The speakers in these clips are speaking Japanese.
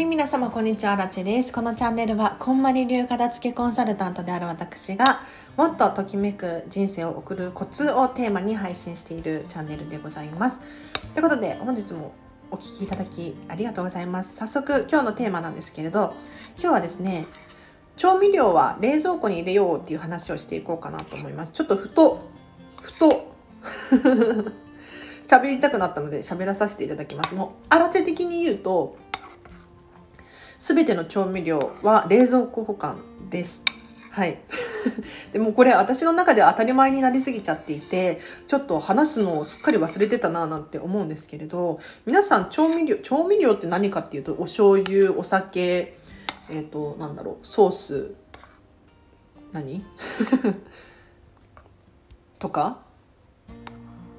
はい、皆様こんにちは、ラチです。このチャンネルは、こんまり流片付けコンサルタントである私が、もっとときめく人生を送るコツをテーマに配信しているチャンネルでございます。ということで、本日もお聴きいただきありがとうございます。早速、今日のテーマなんですけれど、今日はですね、調味料は冷蔵庫に入れようっていう話をしていこうかなと思います。ちょっとふと、ふと喋りたくなったので喋らさせていただきます。もう、荒地的に言うと、全ての調味料は冷蔵庫保管です。はい。でもこれ私の中で当たり前になりすぎちゃっていて、ちょっと話すのをすっかり忘れてたななんて思うんですけれど、皆さん調味料、調味料って何かっていうと、お醤油、お酒、えっ、ー、と、なんだろう、ソース、何？とか？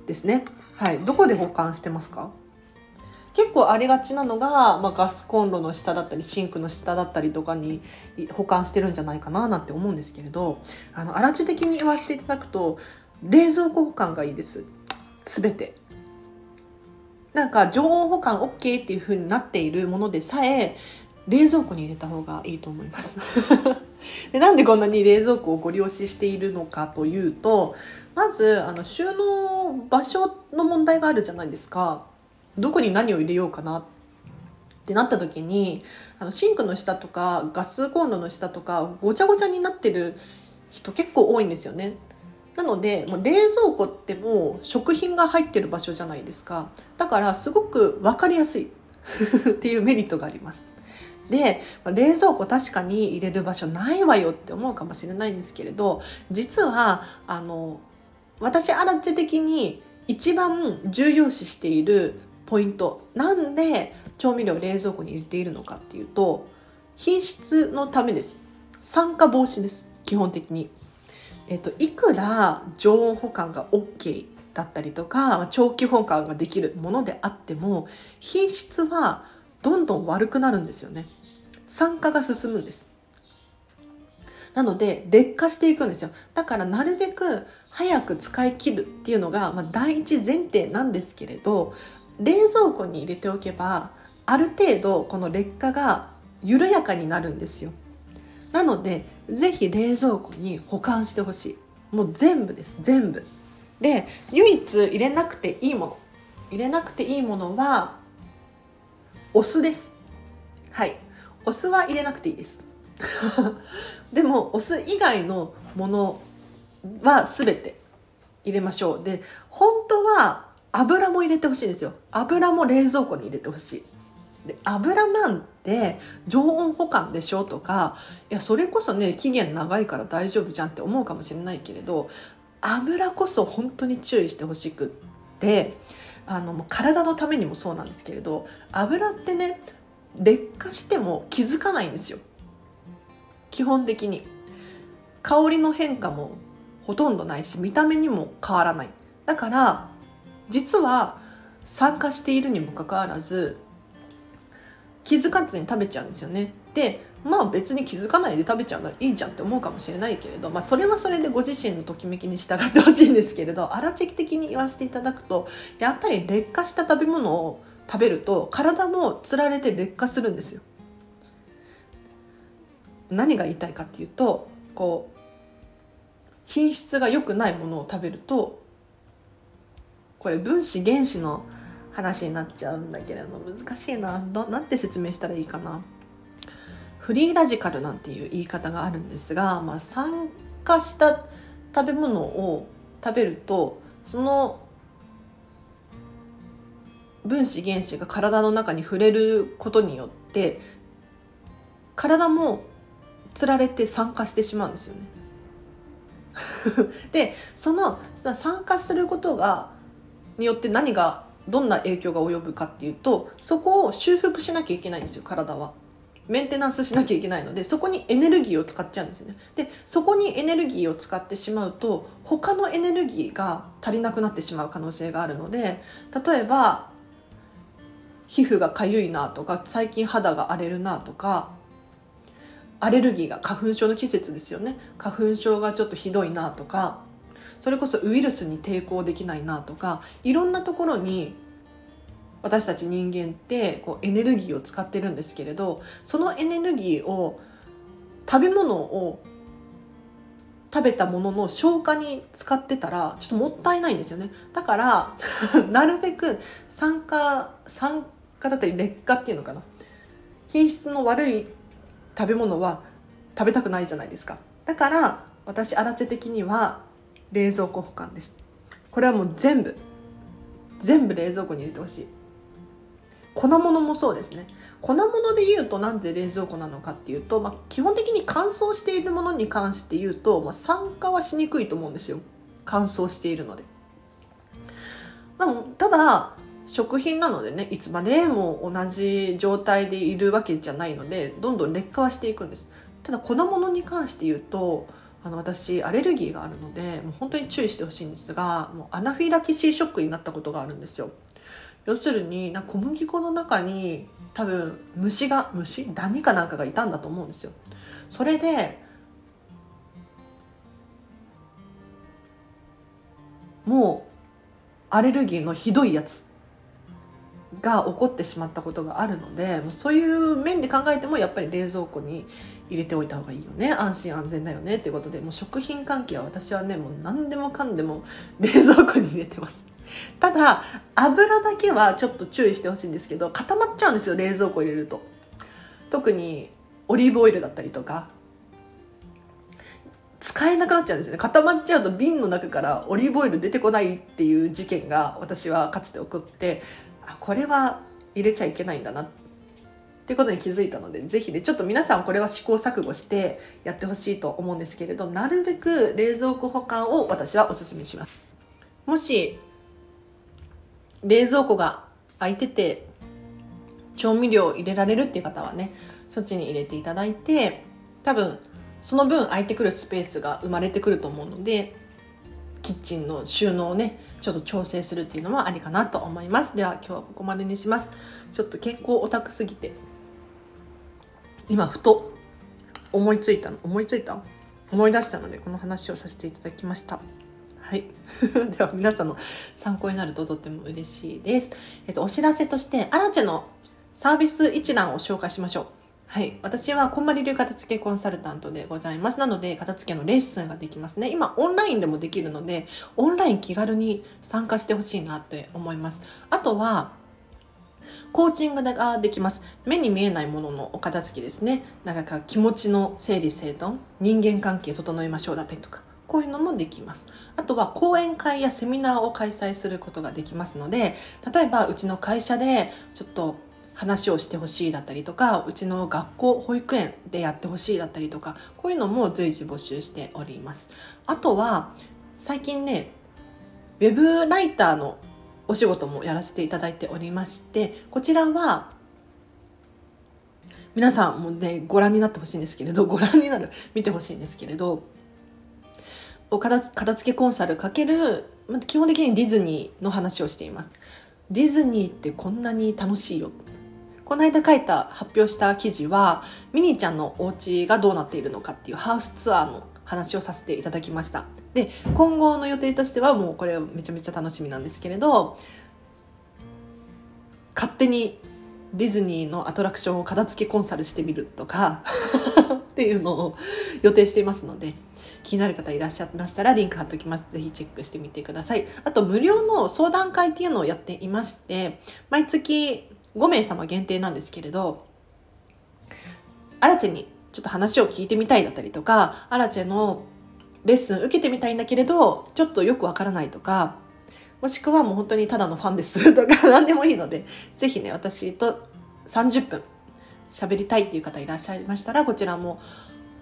ですね。はい。どこで保管してますか？結構ありがちなのが、まあ、ガスコンロの下だったりシンクの下だったりとかに保管してるんじゃないかななんて思うんですけれどあの荒地的に言わせていただくと冷蔵庫保管がいいです。全て。なんか常温保管 OK っていう風になっているものでさえ冷蔵庫に入れた方がいいと思います。でなんでこんなに冷蔵庫をご利用ししているのかというとまずあの収納場所の問題があるじゃないですか。どこに何を入れようかなってなった時にあのシンクの下とかガスコンロの下とかごちゃごちゃになってる人結構多いんですよね。なのでもう冷蔵庫ってもう食品が入ってる場所じゃないですかだからすごく分かりやすい っていうメリットがあります。で冷蔵庫確かに入れる場所ないわよって思うかもしれないんですけれど実はあの私アラッチ的に一番重要視しているポイント。なんで調味料を冷蔵庫に入れているのかっていうと品質のためです。酸化防止です。基本的に。えっと、いくら常温保管が OK だったりとか長期保管ができるものであっても品質はどんどん悪くなるんですよね。酸化が進むんです。なので劣化していくんですよ。だからなるべく早く使い切るっていうのが、まあ、第一前提なんですけれど冷蔵庫に入れておけばある程度この劣化が緩やかになるんですよ。なので是非冷蔵庫に保管してほしい。もう全部です全部。で唯一入れなくていいもの。入れなくていいものはお酢です。はい。お酢は入れなくていいです。でもお酢以外のものは全て入れましょう。で本当は油も入れてほしいんですよ。油も冷蔵庫に入れてほしい。で油なんて常温保管でしょとかいやそれこそね期限長いから大丈夫じゃんって思うかもしれないけれど油こそ本当に注意してほしくってあのもう体のためにもそうなんですけれど油ってね劣化しても気づかないんですよ。基本的に。香りの変化もほとんどないし見た目にも変わらない。だから実は参加しているにもかかわらず気づかずに食べちゃうんですよね。でまあ別に気づかないで食べちゃうのはいいじゃんって思うかもしれないけれど、まあ、それはそれでご自身のときめきに従ってほしいんですけれど荒地的に言わせていただくとやっぱり劣化した食べ物を食べると体もつられて劣化するんですよ。何が言いたいかっていうとこう品質が良くないものを食べるとこれ分子原子の話になっちゃうんだけれど難しいなどなんて説明したらいいかなフリーラジカルなんていう言い方があるんですが、まあ、酸化した食べ物を食べるとその分子原子が体の中に触れることによって体もつられて酸化してしまうんですよね。でその酸化することがによって何がどんな影響が及ぶかっていうとそこを修復しなきゃいけないんですよ体は。メンテナンスしなきゃいけないのでそこにエネルギーを使っちゃうんですよね。でそこにエネルギーを使ってしまうと他のエネルギーが足りなくなってしまう可能性があるので例えば皮膚がかゆいなとか最近肌が荒れるなとかアレルギーが花粉症の季節ですよね花粉症がちょっとひどいなとかそれこそウイルスに抵抗できないなとかいろんなところに私たち人間ってこうエネルギーを使ってるんですけれどそのエネルギーを食べ物を食べたものの消化に使ってたらちょっともったいないんですよね。だから なるべく酸化酸化だったり劣化っていうのかな。品質の悪い食べ物は食べたくないじゃないですか。だから私アラチェ的には冷蔵庫保管です。これはもう全部全部冷蔵庫に入れてほしい。粉物もそうですね。粉物で言うとなんで冷蔵庫なのかっていうと、まあ、基本的に乾燥しているものに関して言うと、まあ、酸化はしにくいと思うんですよ。乾燥しているので。でもただ食品なのでねいつまでも同じ状態でいるわけじゃないのでどんどん劣化はしていくんです。ただ粉物に関して言うとあの私アレルギーがあるのでもう本当に注意してほしいんですがもうアナフィラキシーショックになったことがあるんですよ。要するにな小麦粉の中に多分虫が虫？ダニかなんかがいたんだと思うんですよ。それでもうアレルギーのひどいやつ。が起こってしまったことがあるのでそういう面で考えてもやっぱり冷蔵庫に入れておいた方がいいよね。安心安全だよねっていうことでもう食品関係は私はねもう何でもかんでも 冷蔵庫に入れてます。ただ油だけはちょっと注意してほしいんですけど固まっちゃうんですよ冷蔵庫入れると。特にオリーブオイルだったりとか。使えなくなっちゃうんですね。固まっちゃうと瓶の中からオリーブオイル出てこないっていう事件が私はかつて起こってあこれは入れちゃいけないんだなっていうことに気づいたのでぜひねちょっと皆さんこれは試行錯誤してやってほしいと思うんですけれどなるべく冷蔵庫保管を私はおすすめします。もし冷蔵庫が空いてて調味料を入れられるっていう方はねそっちに入れていただいて多分その分空いてくるスペースが生まれてくると思うのでキッチンの収納をねちょっと調整するっていうのもありかなと思います。では今日はここまでにします。ちょっと健康オタクすぎて今ふと思いついたの思いついた？思い出したのでこの話をさせていただきました。はい。では皆さんの参考になるととっても嬉しいです、えっと、お知らせとしてアラチェのサービス一覧を紹介しましょう。はい。私は、こんまり流片付けコンサルタントでございます。なので、片付けのレッスンができますね。今、オンラインでもできるので、オンライン気軽に参加してほしいなって思います。あとは、コーチングができます。目に見えないもののお片付けですね。なんか気持ちの整理整頓、人間関係整えましょうだったりとか。こういうのもできます。あとは講演会やセミナーを開催することができますので、例えばうちの会社でちょっと話をしてほしいだったりとかうちの学校保育園でやってほしいだったりとかこういうのも随時募集しております。あとは最近ねウェブライターのお仕事もやらせていただいておりましてこちらは皆さんもねご覧になってほしいんですけれどご覧になる見てほしいんですけれどお片付けコンサルかける基本的にディズニーの話をしています。ディズニーってこんなに楽しいよ。この間書いた発表した記事はミニーちゃんのお家がどうなっているのかっていうハウスツアーの話をさせていただきました。で今後の予定としてはもうこれめちゃめちゃ楽しみなんですけれど勝手にディズニーのアトラクションを片付けコンサルしてみるとか っていうのを予定していますので気になる方いらっしゃいましたらリンク貼っておきます。ぜひチェックしてみてください。あと無料の相談会っていうのをやっていまして毎月5名様限定なんですけれどアラチェにちょっと話を聞いてみたいだったりとかアラチェのレッスン受けてみたいんだけれどちょっとよくわからないとかもしくはもう本当にただのファンです。とか何でもいいのでぜひね私と30分喋りたいっていう方いらっしゃいましたらこちらも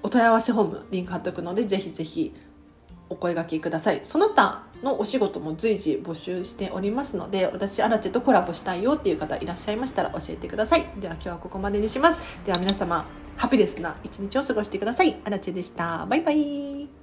お問い合わせフォームリンク貼っておくのでぜひぜひお声がけください。その他のお仕事も随時募集しておりますので私アラチェとコラボしたいよっていう方いらっしゃいましたら教えてください。では今日はここまでにします。では皆様ハピネスな一日を過ごしてくださいアラチェでした。バイバイ。